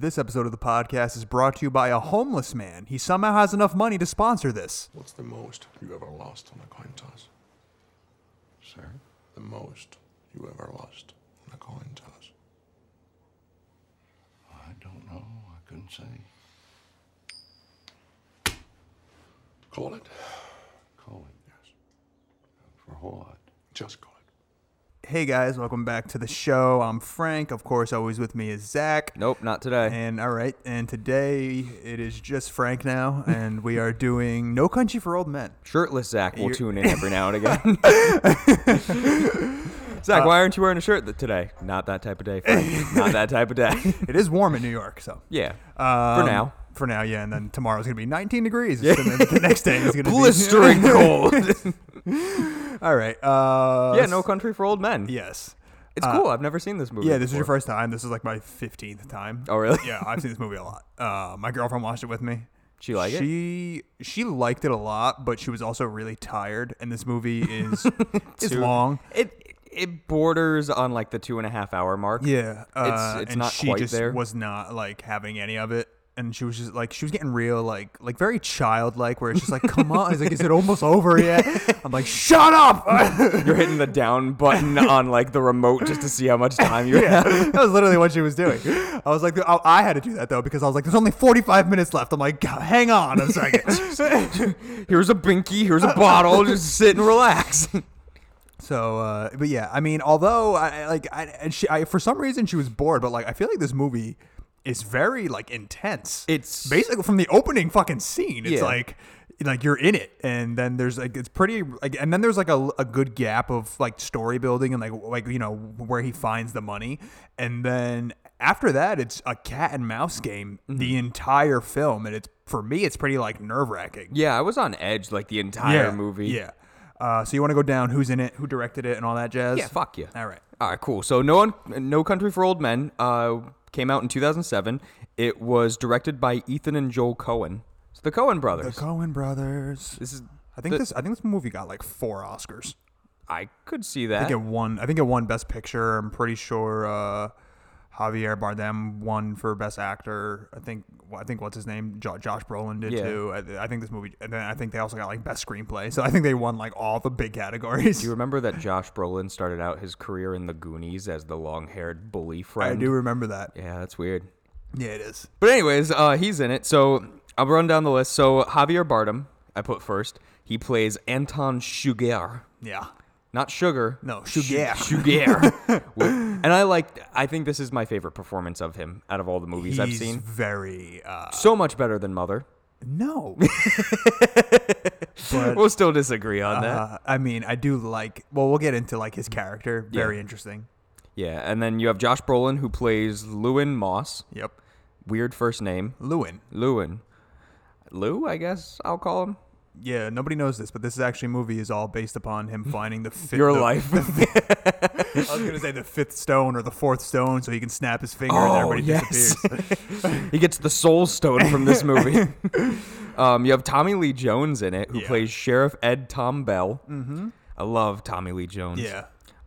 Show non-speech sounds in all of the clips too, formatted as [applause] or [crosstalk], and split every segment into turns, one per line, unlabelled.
This episode of the podcast is brought to you by a homeless man. He somehow has enough money to sponsor this.
What's the most you ever lost on a coin toss?
Sir?
The most you ever lost on a coin toss?
I don't know. I couldn't say.
Call it.
Call it.
Yes.
For what?
Just call it.
Hey guys, welcome back to the show. I'm Frank. Of course, always with me is Zach.
Nope, not today.
And all right, and today it is just Frank now, and we are doing No Country for Old Men.
Shirtless Zach will
You're-
tune in every now and [laughs] again. Zach, why aren't you wearing a shirt th- today? Not that type of day, Frank. Not that type of day. [laughs]
It is warm in New York, so
yeah.
um,
now.
For now, yeah, and then tomorrow's gonna be 19 degrees. Gonna- the next day is gonna be [laughs]
Blistering cold. [laughs]
all right. Uh,
yeah, No Country for Old Men.
Yes.
It's
Uh,
cool. I've never seen this movie.
Yeah, this is your first time. This is like my 15th time.
Oh, really?
Yeah, I've seen this movie a lot. Uh, my girlfriend watched it with me. [laughs]
She like it?
she, She liked it a lot, but she was also really tired. And this movie is [laughs] is
Too-
long.
It it borders on like the two and a half hour mark.
Yeah, uh,
it's
and
not
she
quite
just
there.
was not like having any of it. And she was just like she was getting real like like very childlike where it's just like come on it's like is it almost over yet I'm like shut up [laughs]
You're hitting the down button on like the remote just to see how much time you [laughs]
yeah,
have.
that was literally what she was doing. I was like, I, I had to do that though because I was like, there's only 45 minutes left. I'm like, hang on a second. [laughs]
Here's a binky. Here's a bottle. Just sit and relax.
so, uh, but yeah, I mean, although I I- like, I, and she, I, for some reason she was bored, but like, I feel like this movie is very like intense.
It's-
basically from the opening fucking scene. It's
Yeah.
like. Like you're in it, and then there's like it's pretty, like, and then there's like a, a good gap of like story building and like like you know where he finds the money, and then after that it's a cat and mouse game the entire film, and it's for me it's pretty like nerve wracking.
Yeah, I was on edge like the entire movie.
Yeah. Uh, so you want to go down who's in it, who directed it, and all that jazz?
Yeah, fuck you.
All right.
All right, cool. So, No One, No Country for Old Men uh, came out in 2007. It was directed by Ethan and Joel Coen. It's the
Coen
brothers.
The. Coen brothers.
this is,
I think
the-
this. I think this movie got like four Oscars.
I could see
I
that.
think it won. I think it won Best Picture. I'm pretty sure uh, Javier Bardem won for Best Actor. I think. I think what's his name? Jo- Josh Brolin did
Yeah.
too. I, I think this movie. And then I think they also got like Best Screenplay. So I think they won like all the big categories.
Do you remember that Josh Brolin started out his career in The Goonies as the long-haired bully friend?
I do remember that.
Yeah, that's weird.
Yeah, it is.
But anyways, uh, he's in it. So I'll run down the list. So Javier Bardem, I put first. He plays Anton Chigurh.
Yeah.
Not sugar.
No, Chigurh.
Chigurh. [laughs] and I like. I think this is my favorite performance of him out of all the movies I've
He's
seen.
very. Uh,
So much better than Mother.
no. [laughs] but
We'll still disagree on that.
Uh, I mean, I do like. Well, we'll get into like his character. Very interesting.
Yeah, and then you have Josh Brolin who plays Lewin Moss.
Yep.
Weird first name,
Lewin.
Lewin. Lou, I guess I'll call him.
Yeah, nobody knows this, but this is actually movie is all based upon him [laughs] finding the fifth.
Your
the-
life. [laughs]
I was gonna say the fifth stone or the fourth stone, so he can snap his finger and
Oh,
everybody
yes.
disappears. [laughs]
he gets the Soul Stone from this movie. um, you have Tommy Lee Jones in it, who
Yeah.
plays Sheriff Ed Tom Bell. Mm-hmm. I love Tommy Lee Jones.
yeah.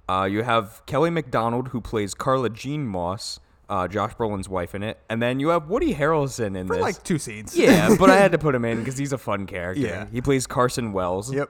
Uh, you have Kelly Macdonald, who plays Carla Jean Moss, uh, Josh Brolin's wife in it, and then you have Woody Harrelson in
For
this.
like two scenes.
yeah, but I had to [laughs] put him in because he's a fun character.
Yeah.
he plays Carson Wells.
Yep.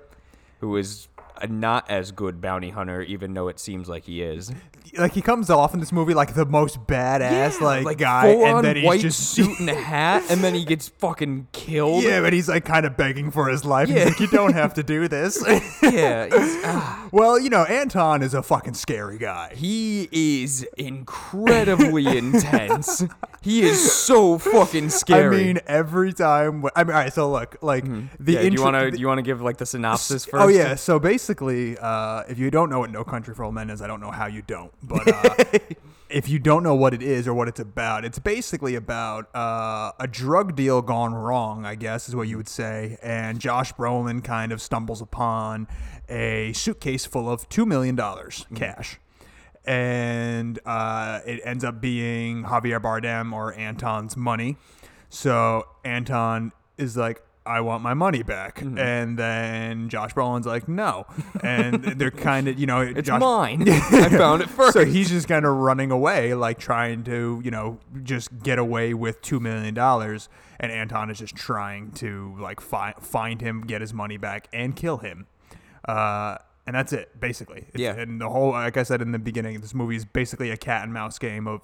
who is not as good bounty hunter, even though it seems like he is. [laughs]
Like he comes off in this movie like the most badass like, guy, and then he's just
suit and [laughs] hat, and then he gets fucking killed.
Yeah, but he's like kind of begging for his life. He's
Yeah.
like, you don't have to do this. [laughs]
yeah. ah.
well, you know, Anton is a fucking scary guy.
he is incredibly intense. He is so fucking scary.
I mean, every time. I mean, all right. So look, like the
Mm-hmm. yeah, do you want to do you want to give like the synopsis first?
Oh yeah. So basically, uh, if you don't know what No Country for Old Men is, I don't know how you don't. But uh, [laughs] if you don't know what it is or what it's about, it's basically about uh, a drug deal gone wrong. I guess is what you would say. And Josh Brolin kind of stumbles upon a suitcase full of two million dollars cash. And uh, it ends up being Javier Bardem or Anton's money. So Anton is like, I want my money back.
Mm-hmm.
And then Josh Brolin's like, no. And [laughs] they're kind of, you know,
It's
Josh,
mine. [laughs] I found it first.
So he's just kind of running away, like trying to, you know, just get away with $2 million. And Anton is just trying to, like, fi- find him, get his money back, and kill him. Uh, and that's it, basically. It's-
Yeah.
And the whole, like I said in the beginning, this movie is basically a cat and mouse game of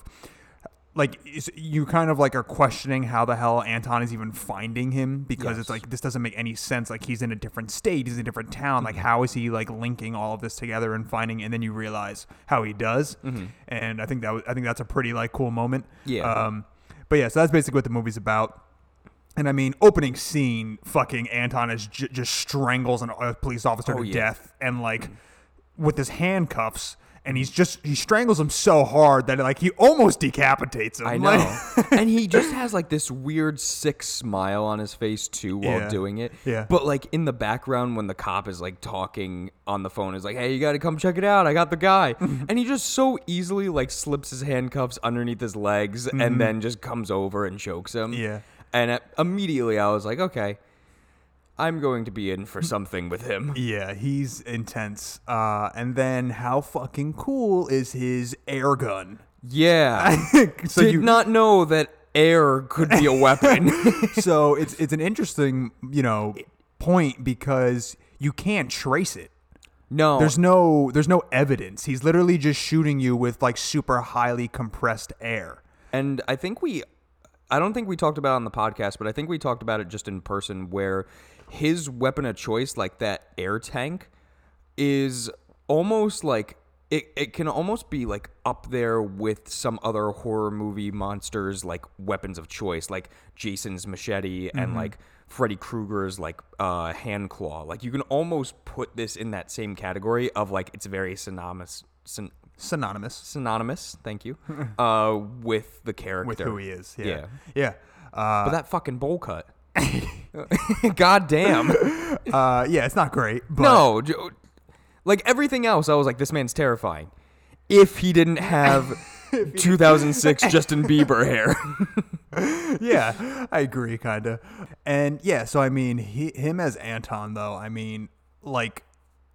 like you kind of like are questioning how the hell Anton is even finding him because it's like this doesn't make any sense. Like he's in a different state, he's in a different town.
Mm-hmm.
Like how is he like linking all of this together and finding? And then you realize how he does. And I think that was, I think that's a pretty like cool moment.
Mm-hmm. Yeah.
Um, but yeah, so that's basically what the movie's about. And I mean, opening scene, fucking Anton is j- just strangles an- a police officer
Oh,
to
yeah.
death, and like with his handcuffs, and he's just he strangles him so hard that like he almost decapitates him.
I
Like-
know. [laughs] and he just has like this weird sick smile on his face too while
Yeah.
doing it.
Yeah.
But like in the background when the cop is like talking on the phone is like, "Hey, you got to come check it out. I got the guy." [laughs] and he just so easily like slips his handcuffs underneath his legs and then just comes over and chokes him.
Mm-hmm. Yeah.
And uh, immediately I was like, "Okay, I'm going to be in for something with him."
Yeah, he's intense. Uh, and then how fucking cool is his air gun?
Yeah. [laughs]
so
Did
you
not know that air could be a weapon. [laughs]
so it's it's an interesting you know point because you can't trace it.
no.
There's no there's no evidence. He's literally just shooting you with like super highly compressed air.
And I think we, I don't think we talked about it on the podcast, but I think we talked about it just in person where his weapon of choice, like that air tank, is almost like. It, it can almost be like up there with some other horror movie monsters like weapons of choice like Jason's machete and like Freddy Krueger's like uh hand claw like you can almost put this in that same category of like it's very synonymous syn-
Synonymous
synonymous thank you [laughs] uh with the character
with who he is. Yeah.
Yeah.
Yeah. Uh,
but that fucking bowl cut [laughs] [laughs] god damn [laughs]
uh, yeah, it's not great. But
no like everything else i was like this man's terrifying if he didn't have [laughs] 2006 justin bieber hair
yeah, I agree, kind of. And yeah, so I mean, he, him as Anton, though, I mean, like,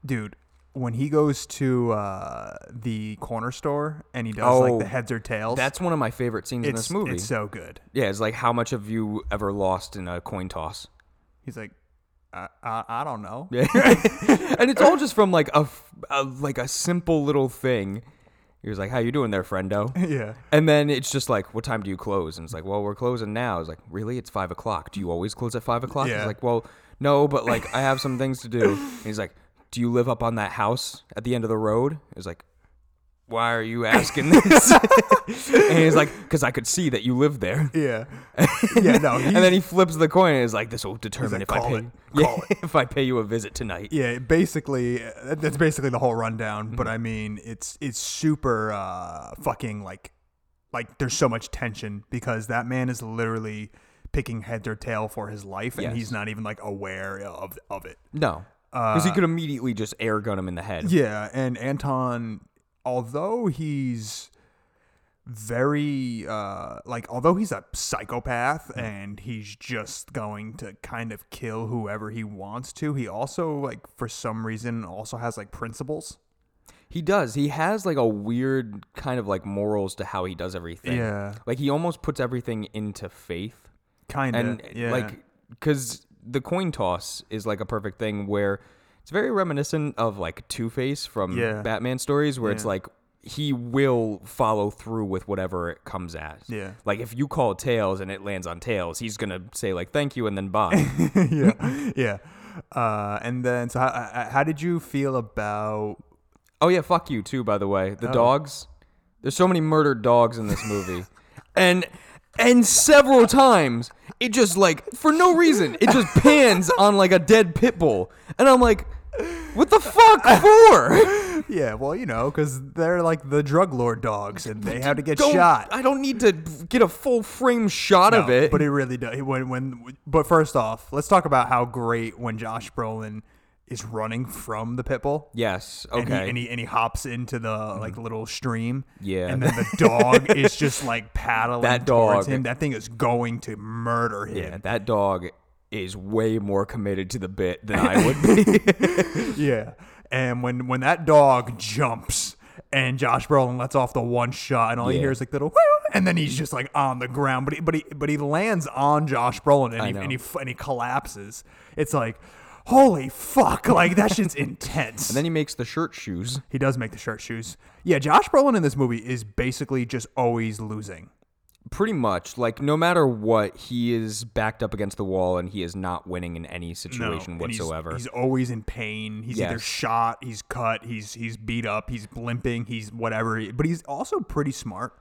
dude, when he goes to uh, the corner store and he does like
Oh,
the heads or tails,
that's one of my favorite scenes in
it's,
this movie
It's so good.
yeah it's like how much have you ever lost in a coin toss
He's like, I, I, I don't know.
Yeah. [laughs] and it's all just from like a, f- a- like a simple little thing. He was like, "How you doing there, friendo?" [laughs]
Yeah.
And then it's just like, "What time do you close?" And it's like, "Well, we're closing now." It's like, "Really? It's five o'clock. Do you always close at five o'clock?"
Yeah.
He's like, "Well, no, but like I have some things to do." And [laughs] he's like, "Do you live up on that house at the end of the road?" He's like, "Why are you asking this?" [laughs] and he's like, "Cause I could see that you live there."
Yeah. [laughs] yeah, no.
and then he flips the coin and is like, "This will determine
like,
if I pay
it. [laughs]
Yeah, if I pay you a visit tonight."
yeah, basically, that's basically the whole rundown. But
Mm-hmm.
I mean, it's it's super uh, fucking like, like there's so much tension because that man is literally picking head or tail for his life, and
Yes.
he's not even like aware of of it.
No, because he could immediately just air gun him in the head.
Uh, Yeah, and Anton, although he's very uh like although he's a psychopath and he's just going to kind of kill whoever he wants to he also like for some reason also has like principles
He does. He has like a weird kind of like morals to how he does everything.
Yeah.
like he almost puts everything into faith,
kind of
and
yeah
like because the coin toss is like a perfect thing where it's very reminiscent of like Two Face from
Yeah.
Batman stories, where it's like he will follow through with whatever it comes at.
Yeah.
Like if you call tails and it lands on tails, he's gonna say like thank you and then bye. [laughs]
yeah yeah uh and then so how, how did you feel about
Oh yeah, fuck you too. By the way, the
Oh.
dogs. There's so many murdered dogs in this movie, [laughs] and and several times it just like for no reason it just [laughs] pans on like a dead pit bull, and I'm like, what the fuck [laughs] for?
yeah well you know because they're like the drug lord dogs and they have to get
Don't-
shot
I don't need to get a full frame shot of
No,
it.
But it really does. When when but first off, let's talk about how great when Josh Brolin is running from the pit bull.
yes,
And he,
okay.
and he and he hops into the mm-hmm. like little stream.
Yeah.
And then the dog [laughs] is just like paddling
That
towards
dog-
him. That thing is going to murder him.
yeah, that dog is way more committed to the bit than I would be. [laughs]
Yeah. And when when that dog jumps and Josh Brolin lets off the one shot and all you
Yeah.
hear is like little and then he's just like on the ground but he but he but he lands on Josh Brolin and
I
he,
know.
and he and he collapses. It's like holy fuck like that shit's intense. [laughs]
and then he makes the shirt shoes.
he does make the shirt shoes. Yeah, Josh Brolin in this movie is basically just always losing.
Pretty much, like no matter what, he is backed up against the wall and he is not winning in any situation
and he's-
whatsoever.
He's, always in pain. He's either
Yes.
shot, he's cut, he's he's beat up, he's limping, he's whatever. But he's also pretty smart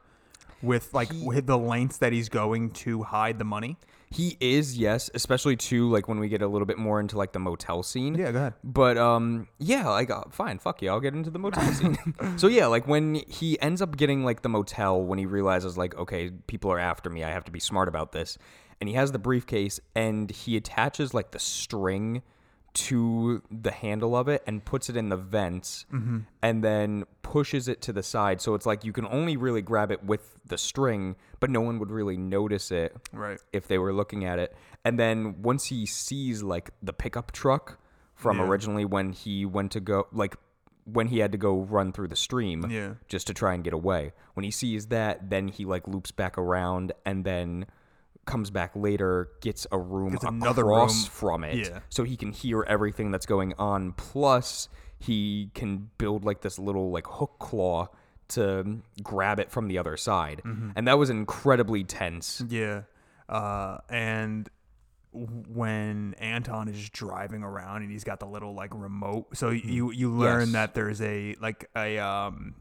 with like with the lengths that he's going to hide the money.
He is, yes, especially too like when we get a little bit more into like the motel scene.
Yeah, go ahead.
But um, yeah, like uh, fine, fuck you, I'll get into the motel [laughs] scene. so yeah, like when he ends up getting like the motel when he realizes like okay, people are after me, I have to be smart about this, and he has the briefcase and he attaches like the string to the handle of it and puts it in the vents mm-hmm. and then pushes it to the side so it's like you can only really grab it with the string but no one would really notice it
Right.
if they were looking at it. And then once he sees like the pickup truck from
Yeah.
originally when he went to go like when he had to go run through the stream
Yeah.
just to try and get away. When he sees that, then he like loops back around and then comes back later, gets a room
Gets
across
another room.
from it
Yeah.
so he can hear everything that's going on plus he can build like this little like hook claw to grab it from the other side.
Mm-hmm.
And that was incredibly tense.
Yeah. Uh, and when Anton is driving around and he's got the little like remote, so you you learn
Yes.
that there's a like a um.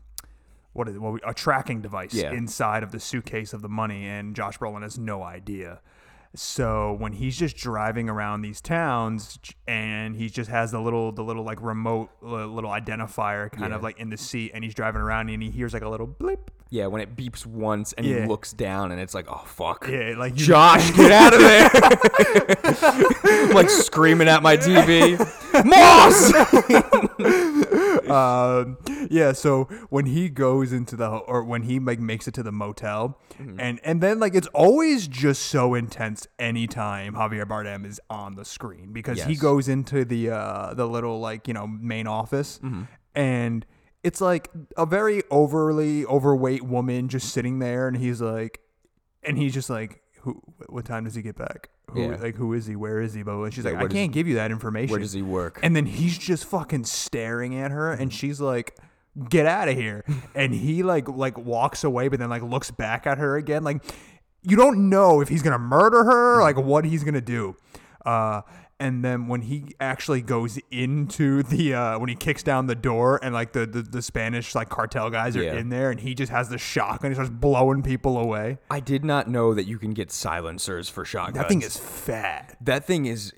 What is? What we, a tracking device
Yeah.
inside of the suitcase of the money, and Josh Brolin has no idea. So when he's just driving around these towns, and he just has the little, the little like remote little identifier kind of like in the seat, and he's driving around, and he hears like a little blip.
Yeah, when it beeps once and
Yeah.
he looks down and it's like, oh fuck.
Yeah, like you-
Josh, [laughs] get out of there! I'm [laughs] like screaming at my TV. [laughs] Moss!
um, yeah. So when he goes into the or when he like makes it to the motel,
Mm-hmm.
and and then like it's always just so intense anytime Javier Bardem is on the screen because he
Yes.
goes into the uh the little like you know main office
Mm-hmm.
and. It's like a very overly overweight woman just sitting there, and he's like, and he's just like, "Who? What time does he get back? Who?
Yeah.
Like, who is he? Where is he?" Blah. She's
Yeah,
like, "I can't give you that information."
Where does he work?
And then he's just fucking staring at her, and she's like, "Get out of here!" [laughs] and he like like walks away, but then like looks back at her again. Like you don't know if he's gonna murder her, like what he's gonna do. Uh, and then when he actually goes into the uh, when he kicks down the door and like the the, the Spanish like cartel guys are
Yeah.
in there, and he just has the shotgun, and he starts blowing people away.
I did not know that you can get silencers for shotguns.
That thing is fat.
that thing is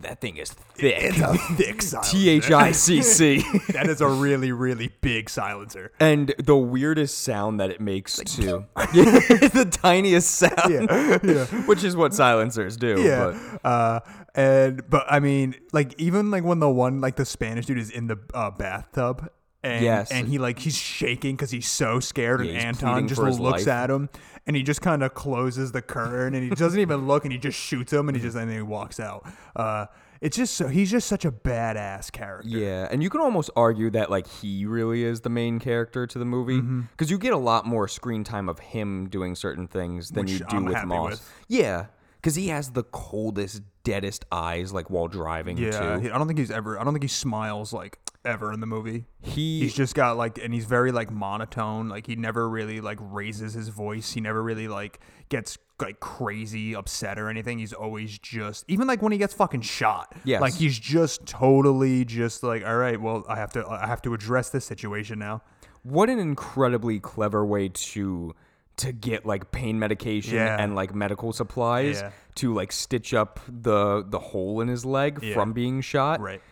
that thing is thick.
It's a thick [laughs] silencer.
T H I C C. [laughs]
That is a really really big silencer.
And the weirdest sound that it makes too. [laughs] Yeah, the tiniest sound.
Yeah, yeah.
Which is what silencers do.
Yeah.
But
Uh, and but I mean, like even like when the one like the Spanish dude is in the uh, bathtub. And,
Yes.
and he like he's shaking because he's so scared,
Yeah,
and Anton just looks
life.
at him, and he just kind of closes the curtain, and he doesn't even look, and he just shoots him, and he just and then he walks out. Uh, it's just so he's just such a badass character.
Yeah, and you can almost argue that like he really is the main character to the movie
Mm-hmm.
because you get a lot more screen time of him doing certain things than
Which
you do
I'm
with Moss.
with.
Yeah, because he has the coldest, deadest eyes like while driving
Yeah,
too.
he- I don't think he's ever. I don't think he smiles like ever in the movie.
He
He's just got like, and he's very like monotone. Like he never really like raises his voice. He never really like gets like crazy upset or anything. He's always just, even like when he gets fucking shot.
Yes.
Like he's just totally just like, all right, well, I have to, I have to address this situation now.
what an incredibly clever way to to get like pain medication
Yeah.
and like medical supplies
Yeah.
to like stitch up the the hole in his leg
Yeah.
from being shot.
Right.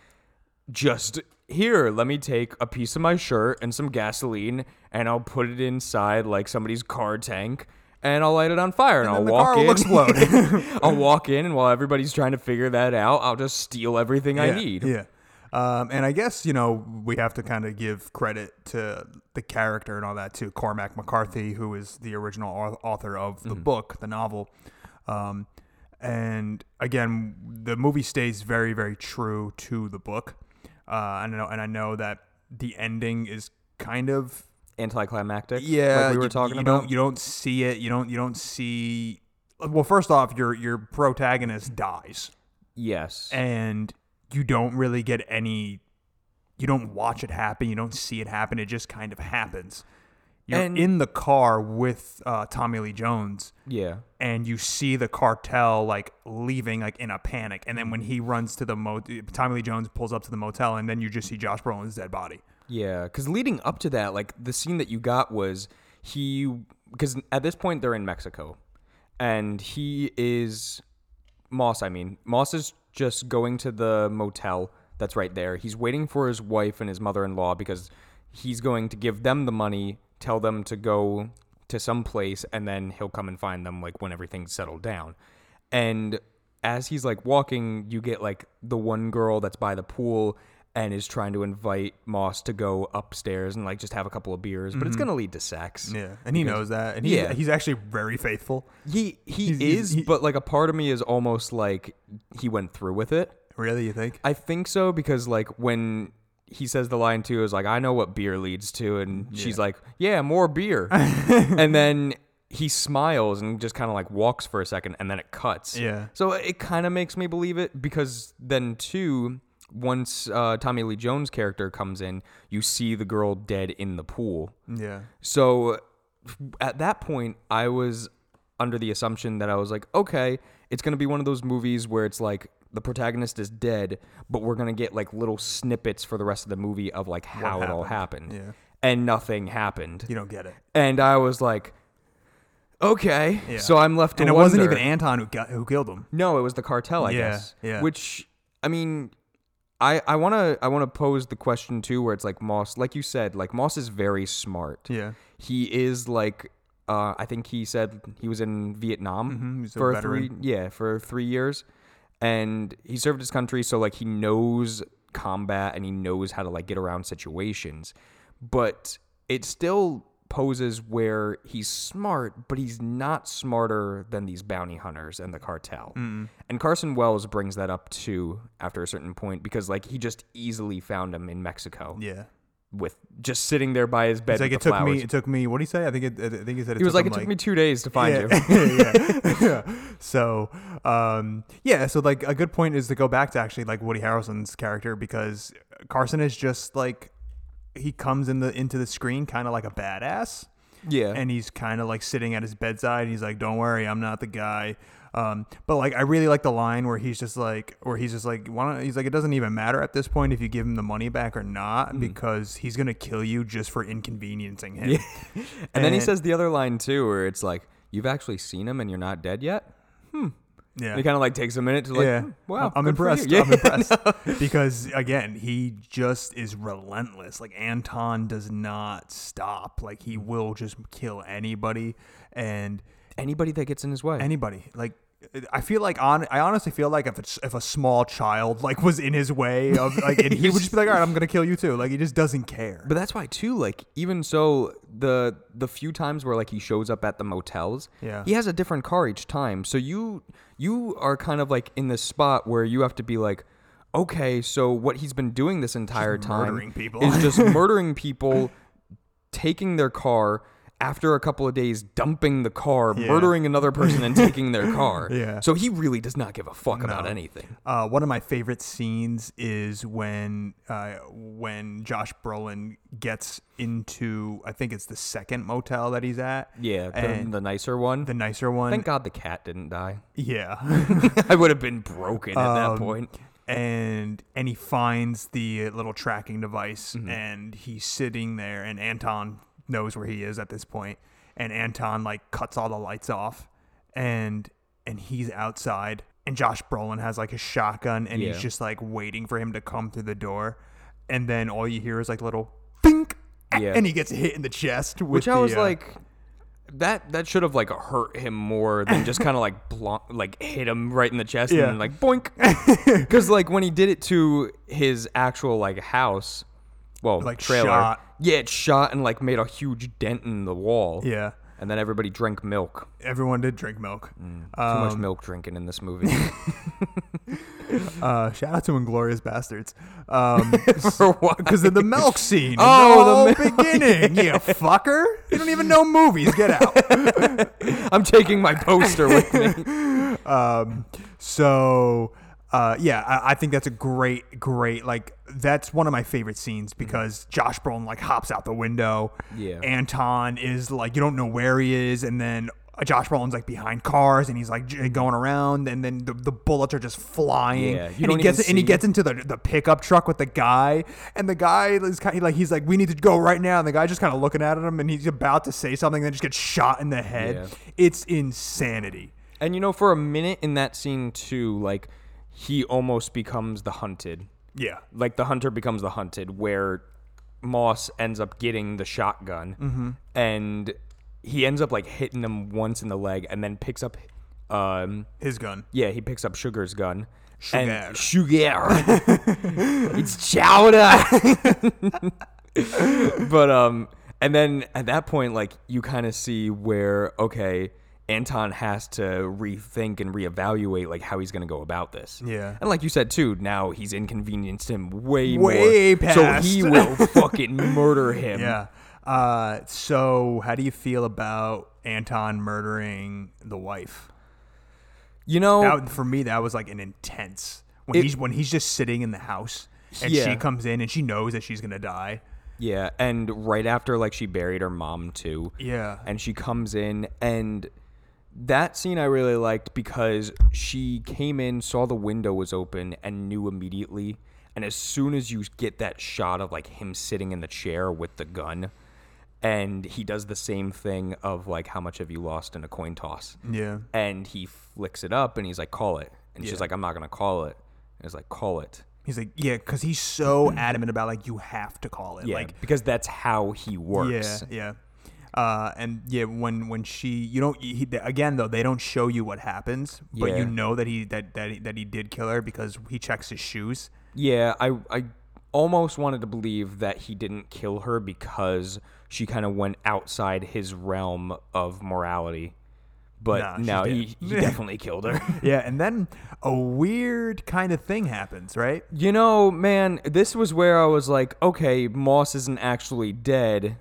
just here let me take a piece of my shirt and some gasoline and i'll put it inside like somebody's car tank and i'll light it on fire and,
And
i'll walk in
explode. [laughs]
i'll walk in and while everybody's trying to figure that out i'll just steal everything i need
Yeah. Um, and I guess, you know, we have to kind of give credit to the character and all that too. Cormac McCarthy, who is the original author of
Mm-hmm.
the book, the novel. Um, and again, the movie stays very, very true to the book. Uh, I know, and I know that the ending is kind of
Anticlimactic.
yeah.
like we were
you-
talking
you
about.
Don't, you don't see it. You don't. You don't see. Well, first off, your your protagonist dies,
yes.
and you don't really get any. You don't watch it happen. You don't see it happen. It just kind of happens. You're
And-
in the car with uh, Tommy Lee Jones,
yeah.
and you see the cartel like leaving like in a panic and then when he runs to the mo Tommy Lee Jones pulls up to the motel and then you just see Josh Brolin's dead body.
Yeah, because leading up to that, like the scene that you got was he, because at this point they're in Mexico, and he is Moss. I mean, Moss is just going to the motel that's right there. He's waiting for his wife and his mother-in-law because he's going to give them the money, tell them to go to some place, and then he'll come and find them like when everything's settled down. And as he's like walking, you get like the one girl that's by the pool and is trying to invite Moss to go upstairs and like just have a couple of beers, but it's mm-hmm. gonna lead to sex.
Yeah, and he knows that, and he's,
Yeah.
he's actually very faithful.
He he
He's- he's-
is,
he-
but like a part of me is almost like he went through with it.
Really, you think?
I think so because like when he says the line too is like I know what beer leads to, and she's like, yeah, more beer, [laughs] and then he smiles and just kind of like walks for a second, and then it cuts.
Yeah.
So it kind of makes me believe it because then too. Once uh, Tommy Lee Jones' character comes in, you see the girl dead in the pool.
Yeah,
So at that point, I was under the assumption that I was like, okay, it's going to be one of those movies where it's like the protagonist is dead, but we're going to get like little snippets for the rest of the movie of like how it all happened.
Yeah.
And nothing happened.
you don't get it.
And I was like, okay.
Yeah.
So I'm left to
and it wasn't even Anton who got, who killed him.
no, it was the cartel, I
Yeah,
guess.
yeah.
Which I mean, I I want to I want to pose the question too where it's like Moss, like you said, like Moss is very smart.
Yeah,
He is like uh I think he said he was in Vietnam
Mhm, a
for three yeah, for 3 years. And he served his country so like he knows combat and he knows how to like get around situations. But it still poses where he's smart, but he's not smarter than these bounty hunters and the cartel. And Carson Wells brings that up too after a certain point because like he just easily found him in Mexico
yeah.
with just sitting there by his bed
like it took
flowers.
me. It took me. What did he say? I think it. I think he said it
he was like, it took me two days to find you. [laughs]
yeah. yeah. [laughs] yeah. So, um, yeah. So, like, a good point is to go back to actually like Woody Harrelson's character because Carson is just like he comes in the into the screen kind of like a badass,
Yeah.
and he's kind of like sitting at his bedside. And he's like, "Don't worry, I'm not the guy." Um, but like, I really like the line where he's just like, where he's just like, why don't, he's like, it doesn't even matter at this point if you give him the money back or not
Mm.
because he's gonna kill you just for inconveniencing him.
and then he says the other line too, where it's like, "You've actually seen him and you're not dead yet."
Yeah.
And it kind of like takes a minute to like,
yeah.
"Hmm, wow,
I'm
good for you."
impressed. [laughs]
Yeah.
I'm impressed. because again, he just is relentless. Like Anton does not stop. Like he will just kill anybody and
Anybody that gets in his way.
anybody. Like I feel like on I honestly feel like if it's, if a small child like was in his way of [laughs] like and he would just be like, "All right, I'm going to kill you too." Like he just doesn't care.
But that's why too, like even so, the the few times where like he shows up at the motels,
Yeah.
he has a different car each time. So you you are kind of like in this spot where you have to be like, okay, so what he's been doing this entire time
people.
is just [laughs] murdering people, taking their car. After a couple of days, dumping the car,
Yeah.
murdering another person, and taking their [laughs] car.
Yeah.
So he really does not give a fuck about anything.
Uh, one of my favorite scenes is when uh, when Josh Brolin gets into I think it's the second motel that he's at.
Yeah, the,
And
the nicer one.
the nicer one.
Thank God the cat didn't die.
Yeah. [laughs]
I would have been broken at that
Um,
point.
and and he finds the little tracking device
Mm-hmm.
and he's sitting there and Anton knows where he is at this point and Anton like cuts all the lights off and and he's outside and Josh Brolin has like a shotgun and
Yeah.
he's just like waiting for him to come through the door and then all you hear is like little think
Yeah.
and he gets hit in the chest
Which I
the,
was
uh,
like, that that should have like hurt him more than just kind of like [laughs] blo- like hit him right in the chest
Yeah.
and then like boink. [laughs] Because like when he did it to his actual like house, well,
Like,
trailer,
shot.
Yeah, it shot and like made a huge dent in the wall.
yeah
And then everybody drank milk.
Everyone did drink milk.
Too
Um,
much milk drinking in this movie. [laughs]
Uh, shout out to Inglourious Basterds. Um, [laughs]
For what?
Because of the milk scene. [laughs]
Oh,
in the, whole beginning. you fucker. You don't even know movies. Get out.
I'm taking my poster with me.
Um, so uh, yeah, I, I think that's a great, great like that's one of my favorite scenes because Josh Brolin like hops out the window.
Yeah.
Anton is like you don't know where he is, and then. Josh Brolin's like behind cars and he's like j- going around and then the, the bullets are just flying
Yeah,
and he gets
even
and he gets into the, the pickup truck with the guy and the guy is kind of like he's like we need to go right now and the guy just kind of looking at him and he's about to say something and then just gets shot in the head
Yeah.
it's insanity
And you know, for a minute in that scene too, like he almost becomes the hunted.
yeah
Like the hunter becomes the hunted, where Moss ends up getting the shotgun,
Mm-hmm.
and he ends up like hitting him once in the leg, and then picks up, um,
his gun
yeah, he picks up Chigurh's gun.
Sugar.
And Sugar. [laughs] it's chowder. [laughs] but um and then at that point like you kind of see where okay Anton has to rethink and reevaluate like how he's going to go about this.
Yeah.
And like you said too, now he's inconvenienced him way,
Way
more. So he will [laughs] fucking murder him.
Yeah. Uh, so how do you feel about Anton murdering the wife?
You know,
That, for me, that was like an intense when
It-
he's when he's just sitting in the house and
Yeah.
she comes in and she knows that she's gonna die.
yeah, and right after like she buried her mom too.
Yeah.
and she comes in and that scene I really liked because she came in, saw the window was open, and knew immediately. And as soon as you get that shot of like him sitting in the chair with the gun, and he does the same thing of like, how much have you lost in a coin toss?
Yeah.
And he flicks it up and he's like, call it. And
Yeah.
she's like, I'm not gonna call it. And he's like, call it.
He's like, yeah, because he's so adamant about like you have to call it.
Yeah,
Like,
because that's how he works.
yeah, yeah. Uh, and yeah, when when she, you don't he, again though they don't show you what happens, but
Yeah.
you know that he that that he, that he did kill her because he checks his shoes.
Yeah, I I almost wanted to believe that he didn't kill her because she kind of went outside his realm of morality. But
she's
no,
dead.
he, he definitely killed her. [laughs]
Yeah, and then a weird kind of thing happens, right?
You know, man, this was where I was like, okay, Moss isn't actually dead,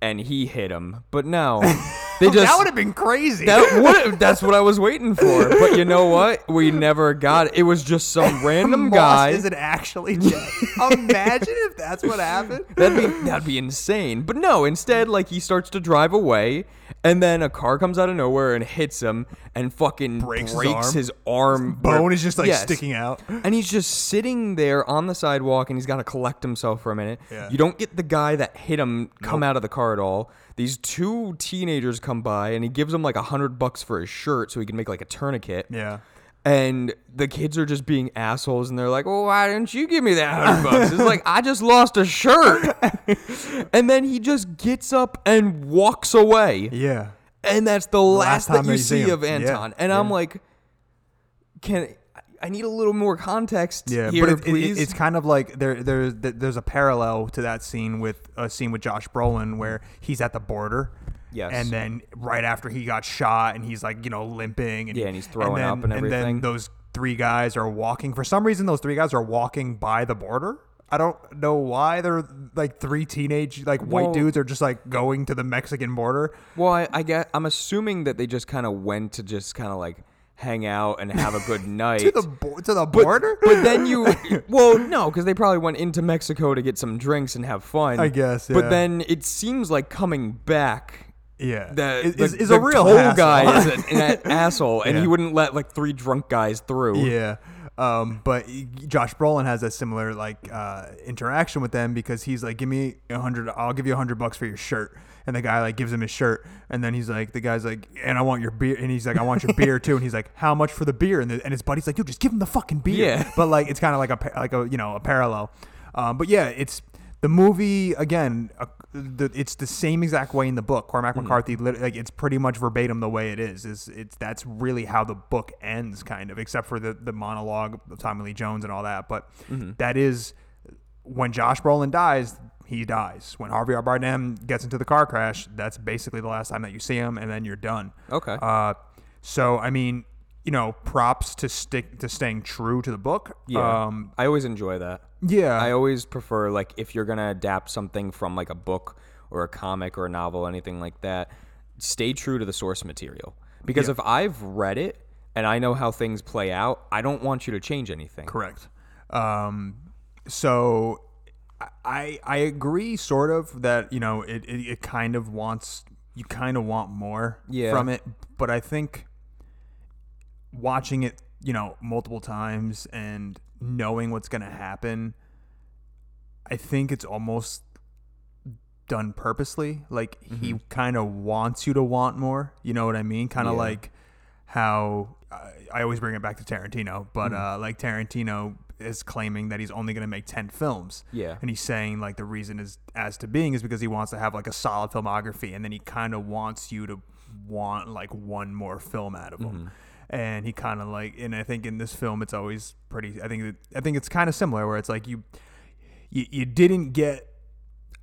and he hit him. But no, [laughs] [laughs] they just
that would have been crazy.
that [laughs] would that's what I was waiting for. But you know what? We [laughs] never got it. It was just some random guy.
Is it actually dead. Imagine if that's what happened.
That'd be that'd be insane. But no, instead, like he starts to drive away, and then a car comes out of nowhere and hits him, and fucking
Breaks
breaks,
his arm.
his.
Bone
where-
is just like
Yes.
sticking out.
And he's just sitting there on the sidewalk, and he's got to collect himself for a minute.
Yeah.
You don't get the guy that hit him come out of the car at all. These two teenagers come by, and he gives them like a hundred bucks for his shirt so he can make like a tourniquet.
Yeah.
And the kids are just being assholes, and they're like, "Well, why didn't you give me that hundred bucks?" It's like I just lost a shirt, [laughs] and then he just gets up and walks away,
Yeah.
and that's the last,
time
that you
see him.
of
Yeah,
Anton. And I'm like, "Can I need a little more context
Yeah,
here,
but it, it-
please?"
it's kind of like there there's there's a parallel to that scene with a scene with Josh Brolin where he's at the border.
Yes.
And then right after he got shot and he's like, you know, limping and
Yeah, and he's throwing
then,
up and everything.
And then those three guys are walking for some reason those three guys are walking by the border. I don't know why they're like three teenage like white
Well-
dudes are just like going to the Mexican border.
well, I, I get. I'm assuming that they just kind of went to just kind of like hang out and have a good night. [laughs]
To the bo- to the border?
But then you, well, no, [laughs] because they probably went into Mexico to get some drinks and have fun.
I guess, yeah.
But then it seems like coming back.
yeah.
The,
is,
the,
is, is
the
a real
toll
hassle.
guy is [laughs] an, an asshole, and
Yeah.
he wouldn't let like three drunk guys through.
Yeah. Um, but Josh Brolin has a similar like uh, interaction with them because he's like, "Give me a hundred. I'll give you a hundred bucks for your shirt." And the guy like gives him his shirt, and then he's like, the guy's like, "And I want your beer." And he's like, "I want your beer too." And he's like, "How much for the beer?" And, the, and his buddy's like, "Yo, just give him the fucking beer."
Yeah. [laughs]
But like, it's kind of like a like a you know a parallel. Um, but yeah, it's the movie again. Uh, the, it's the same exact way in the book. Cormac McCarthy, lit- like it's pretty much verbatim the way it is. Is it's that's really how the book ends, kind of, except for the the monologue of Tommy Lee Jones and all that. But that is when Josh Brolin dies. He dies. When Javier Bardem gets into the car crash, that's basically the last time that you see him, and then you're done.
Okay.
Uh, so I mean, you know, props to stick to staying true to the book.
yeah.
Um,
I always enjoy that.
yeah.
I always prefer like if you're gonna adapt something from like a book or a comic or a novel, anything like that, stay true to the source material. Because
Yeah.
if I've read it and I know how things play out, I don't want you to change anything.
Correct. Um, so I I agree sort of that you know it, it, it kind of wants you kind of want more
Yeah.
from it, but I think watching it you know multiple times and knowing what's gonna happen, I think it's almost done purposely. Like he kind of wants you to want more. You know what I mean? Kind of
Yeah.
like how I, I always bring it back to Tarantino, but uh, like Tarantino is claiming that he's only going to make 10 films.
Yeah.
And he's saying like the reason is as to being is because he wants to have like a solid filmography and then he kind of wants you to want like one more film out of him. Mm-hmm. And he kind of like and I think in this film it's always pretty I think I think it's kind of similar where it's like you you, you didn't get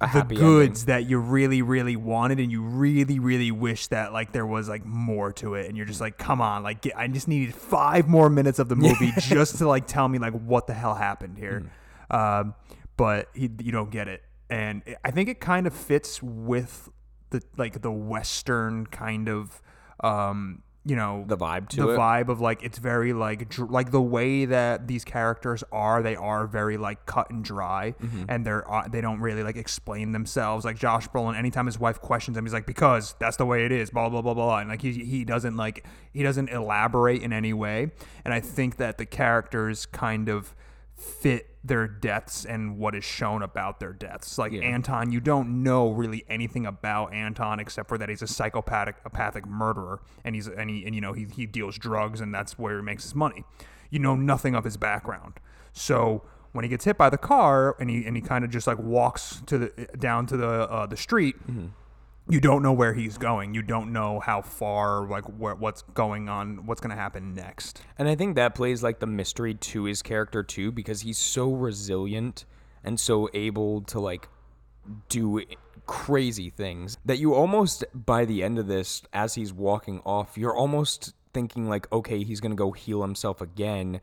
the goods that you really really wanted and you really really wish that like there was like more to it and you're just like come on like get, i just needed five more minutes of the [laughs] movie just to like tell me like what the hell happened here.
Mm.
um, but he, you don't get it. And it- i think it kind of fits with the like the western kind of um you know
The vibe to
the
it.
vibe of like it's very like dr- like the way that these characters are they are very like cut and dry
Mm-hmm.
and they're uh, they don't really like explain themselves like Josh Brolin anytime his wife questions him he's like because that's the way it is blah blah blah blah and like he he doesn't like he doesn't elaborate in any way and I think that the characters kind of fit their deaths and what is shown about their deaths. Like Anton, you don't know really anything about Anton except for that he's a psychopathic apathic murderer and he's and he and you know he he deals drugs and that's where he makes his money. You know nothing of his background. So when he gets hit by the car and he and he kind of just like walks to the down to the uh, the street, you don't know where he's going. You don't know how far like where what's going on, what's going to happen next.
And I think that plays like the mystery to his character too, because he's so resilient and so able to like do crazy things that you almost by the end of this, as he's walking off, you're almost thinking like, okay, he's gonna go heal himself again,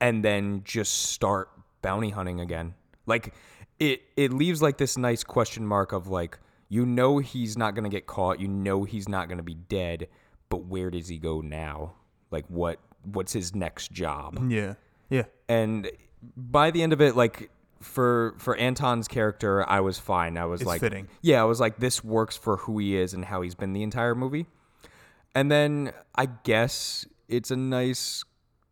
and then just start bounty hunting again. Like it, it leaves like this nice question mark of like, you know, he's not gonna get caught. You know, he's not gonna be dead. But where does he go now? Like what? What's his next job?
Yeah. Yeah.
and by the end of it like for for Anton's character I was fine I was
It's
like
fitting.
yeah I was like this works for who he is and how he's been the entire movie and then I guess it's a nice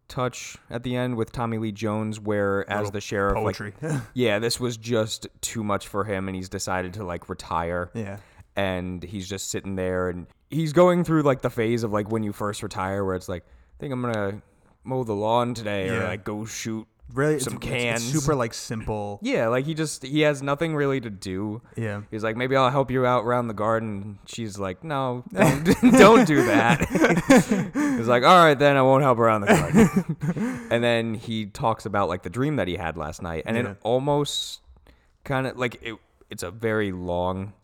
touch at the end with Tommy Lee Jones where as
Little
the sheriff
poetry.
like [laughs] yeah this was just too much for him and he's decided to like retire
Yeah.
and he's just sitting there and he's going through like the phase of like when you first retire where it's like I think I'm gonna mow the lawn today or like go shoot
Really,
some
it's,
cans.
It's super like simple. [laughs]
yeah like he just he has nothing really to do
Yeah.
he's like maybe I'll help you out around the garden she's like no [laughs] don't, [laughs] don't do that he's like all right then I won't help around the garden and then he talks about like the dream that he had last night and
Yeah.
it almost kind of like it, it's a very long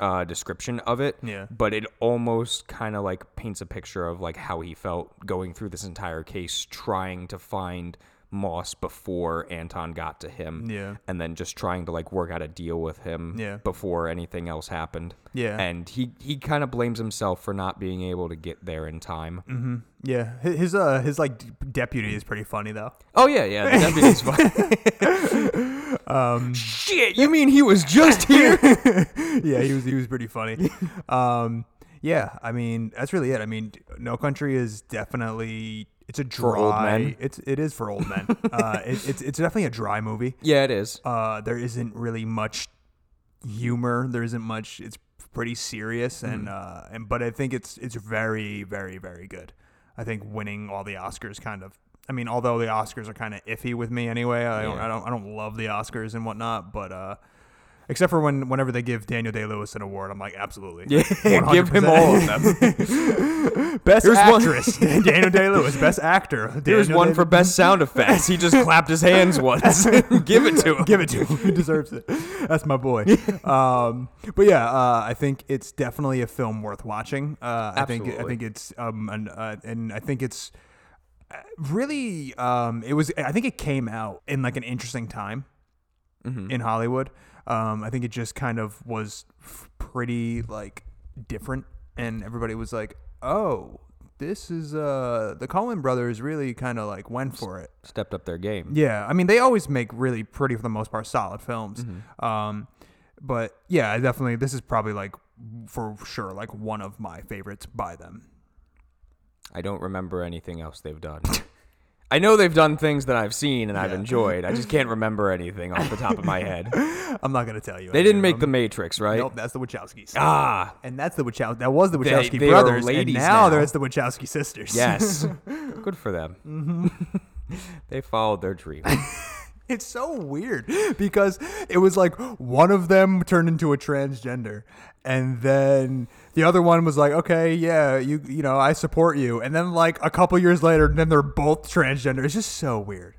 uh, description of it
Yeah.
but it almost kind of like paints a picture of like how he felt going through this entire case trying to find Moss before Anton got to him
Yeah.
and then just trying to like work out a deal with him
Yeah.
before anything else happened
Yeah.
and he he kind of blames himself for not being able to get there in time
Mm-hmm. Yeah. His, his uh his like deputy is pretty funny though.
oh yeah yeah the deputy's fine [laughs]
Um.
shit you mean he was just [laughs] here
yeah, he was he was pretty funny. [laughs] Um. Yeah. I mean, that's really it. I mean, No Country is definitely it's a dry.
For old men?
It's it is for old men. [laughs] uh, it, it's it's definitely a dry movie.
yeah it is
Uh, there isn't really much humor. There isn't much. It's pretty serious, and uh, and but I think it's it's very very very good. I think winning all the Oscars kind of. I mean, although the Oscars are kind of iffy with me anyway. I don't
Yeah.
I don't I don't love the Oscars and whatnot, but uh, Except for when whenever they give Daniel Day Lewis an award, I'm like, absolutely.
Yeah, [laughs] give him all of them. [laughs]
Best
Here's one-
actress, [laughs] Daniel Day Lewis. Best actor,
Here's one
Day-
for best sound effects. He just clapped his hands once. Give it to him.
Give it to him. He deserves it. That's my boy. um, but yeah, uh, I think it's definitely a film worth watching. Uh, I think I think it's um, an, uh, and I think it's uh, really um, it was. I think it came out in like an interesting time in Hollywood. Um, I think it just kind of was f- pretty like different, and everybody was like, "Oh, this is uh the Coen brothers really kind of like went for it."
Stepped up their game.
Yeah, I mean they always make really pretty for the most part solid films. Um, but yeah, definitely this is probably like for sure like one of my favorites by them.
I don't remember anything else they've done. [laughs] I know they've done things that I've seen and I've enjoyed. I just can't [laughs] remember anything off the top of my head. [laughs]
I'm not gonna tell you.
They
any
didn't
of
make The
them.
Matrix, right?
Nope, that's the Wachowskis.
Ah,
And that's the Wachowski. That was the Wachowski
they are
brothers, and
ladies
now,
now.
there's the Wachowski sisters.
yes. [laughs] Good for them.
Mm-hmm.
they followed their dream.
It's so weird because it was like one of them turned into a transgender and then the other one was like, "Okay, yeah, you you know, I support you." And then like a couple years later, then they're both transgender. It's just so weird.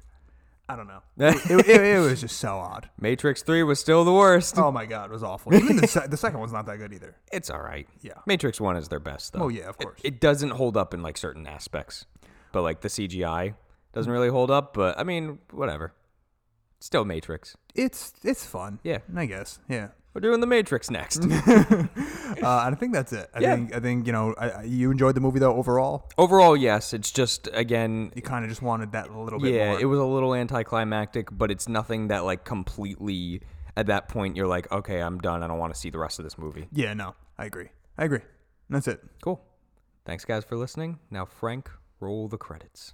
I don't know. [laughs] It, it, it- it was just so odd.
Matrix 3 was still the worst.
Oh my god, it was awful. Even the, se- the second one's not that good either.
It's all right.
Yeah.
Matrix 1 is their best, though.
Oh, yeah, of
It-
course.
It, doesn't hold up in like certain aspects, but like the CGI doesn't really hold up. But I mean, whatever. Still Matrix.
It's it's fun.
Yeah.
I guess. Yeah.
We're doing the Matrix next. [laughs]
Uh, I think that's it. I
Yeah.
think I think you know I, I- you enjoyed the movie though overall.
Overall, yes. It's just again,
You kind of just wanted that a little bit
yeah,
more.
it was a little anticlimactic, but it's nothing that like completely. At that point, you're like, okay, I'm done. I don't want to see the rest of this movie.
yeah. No, I agree. I agree. That's it.
Cool. Thanks, guys, for listening. Now, Frank, roll the credits.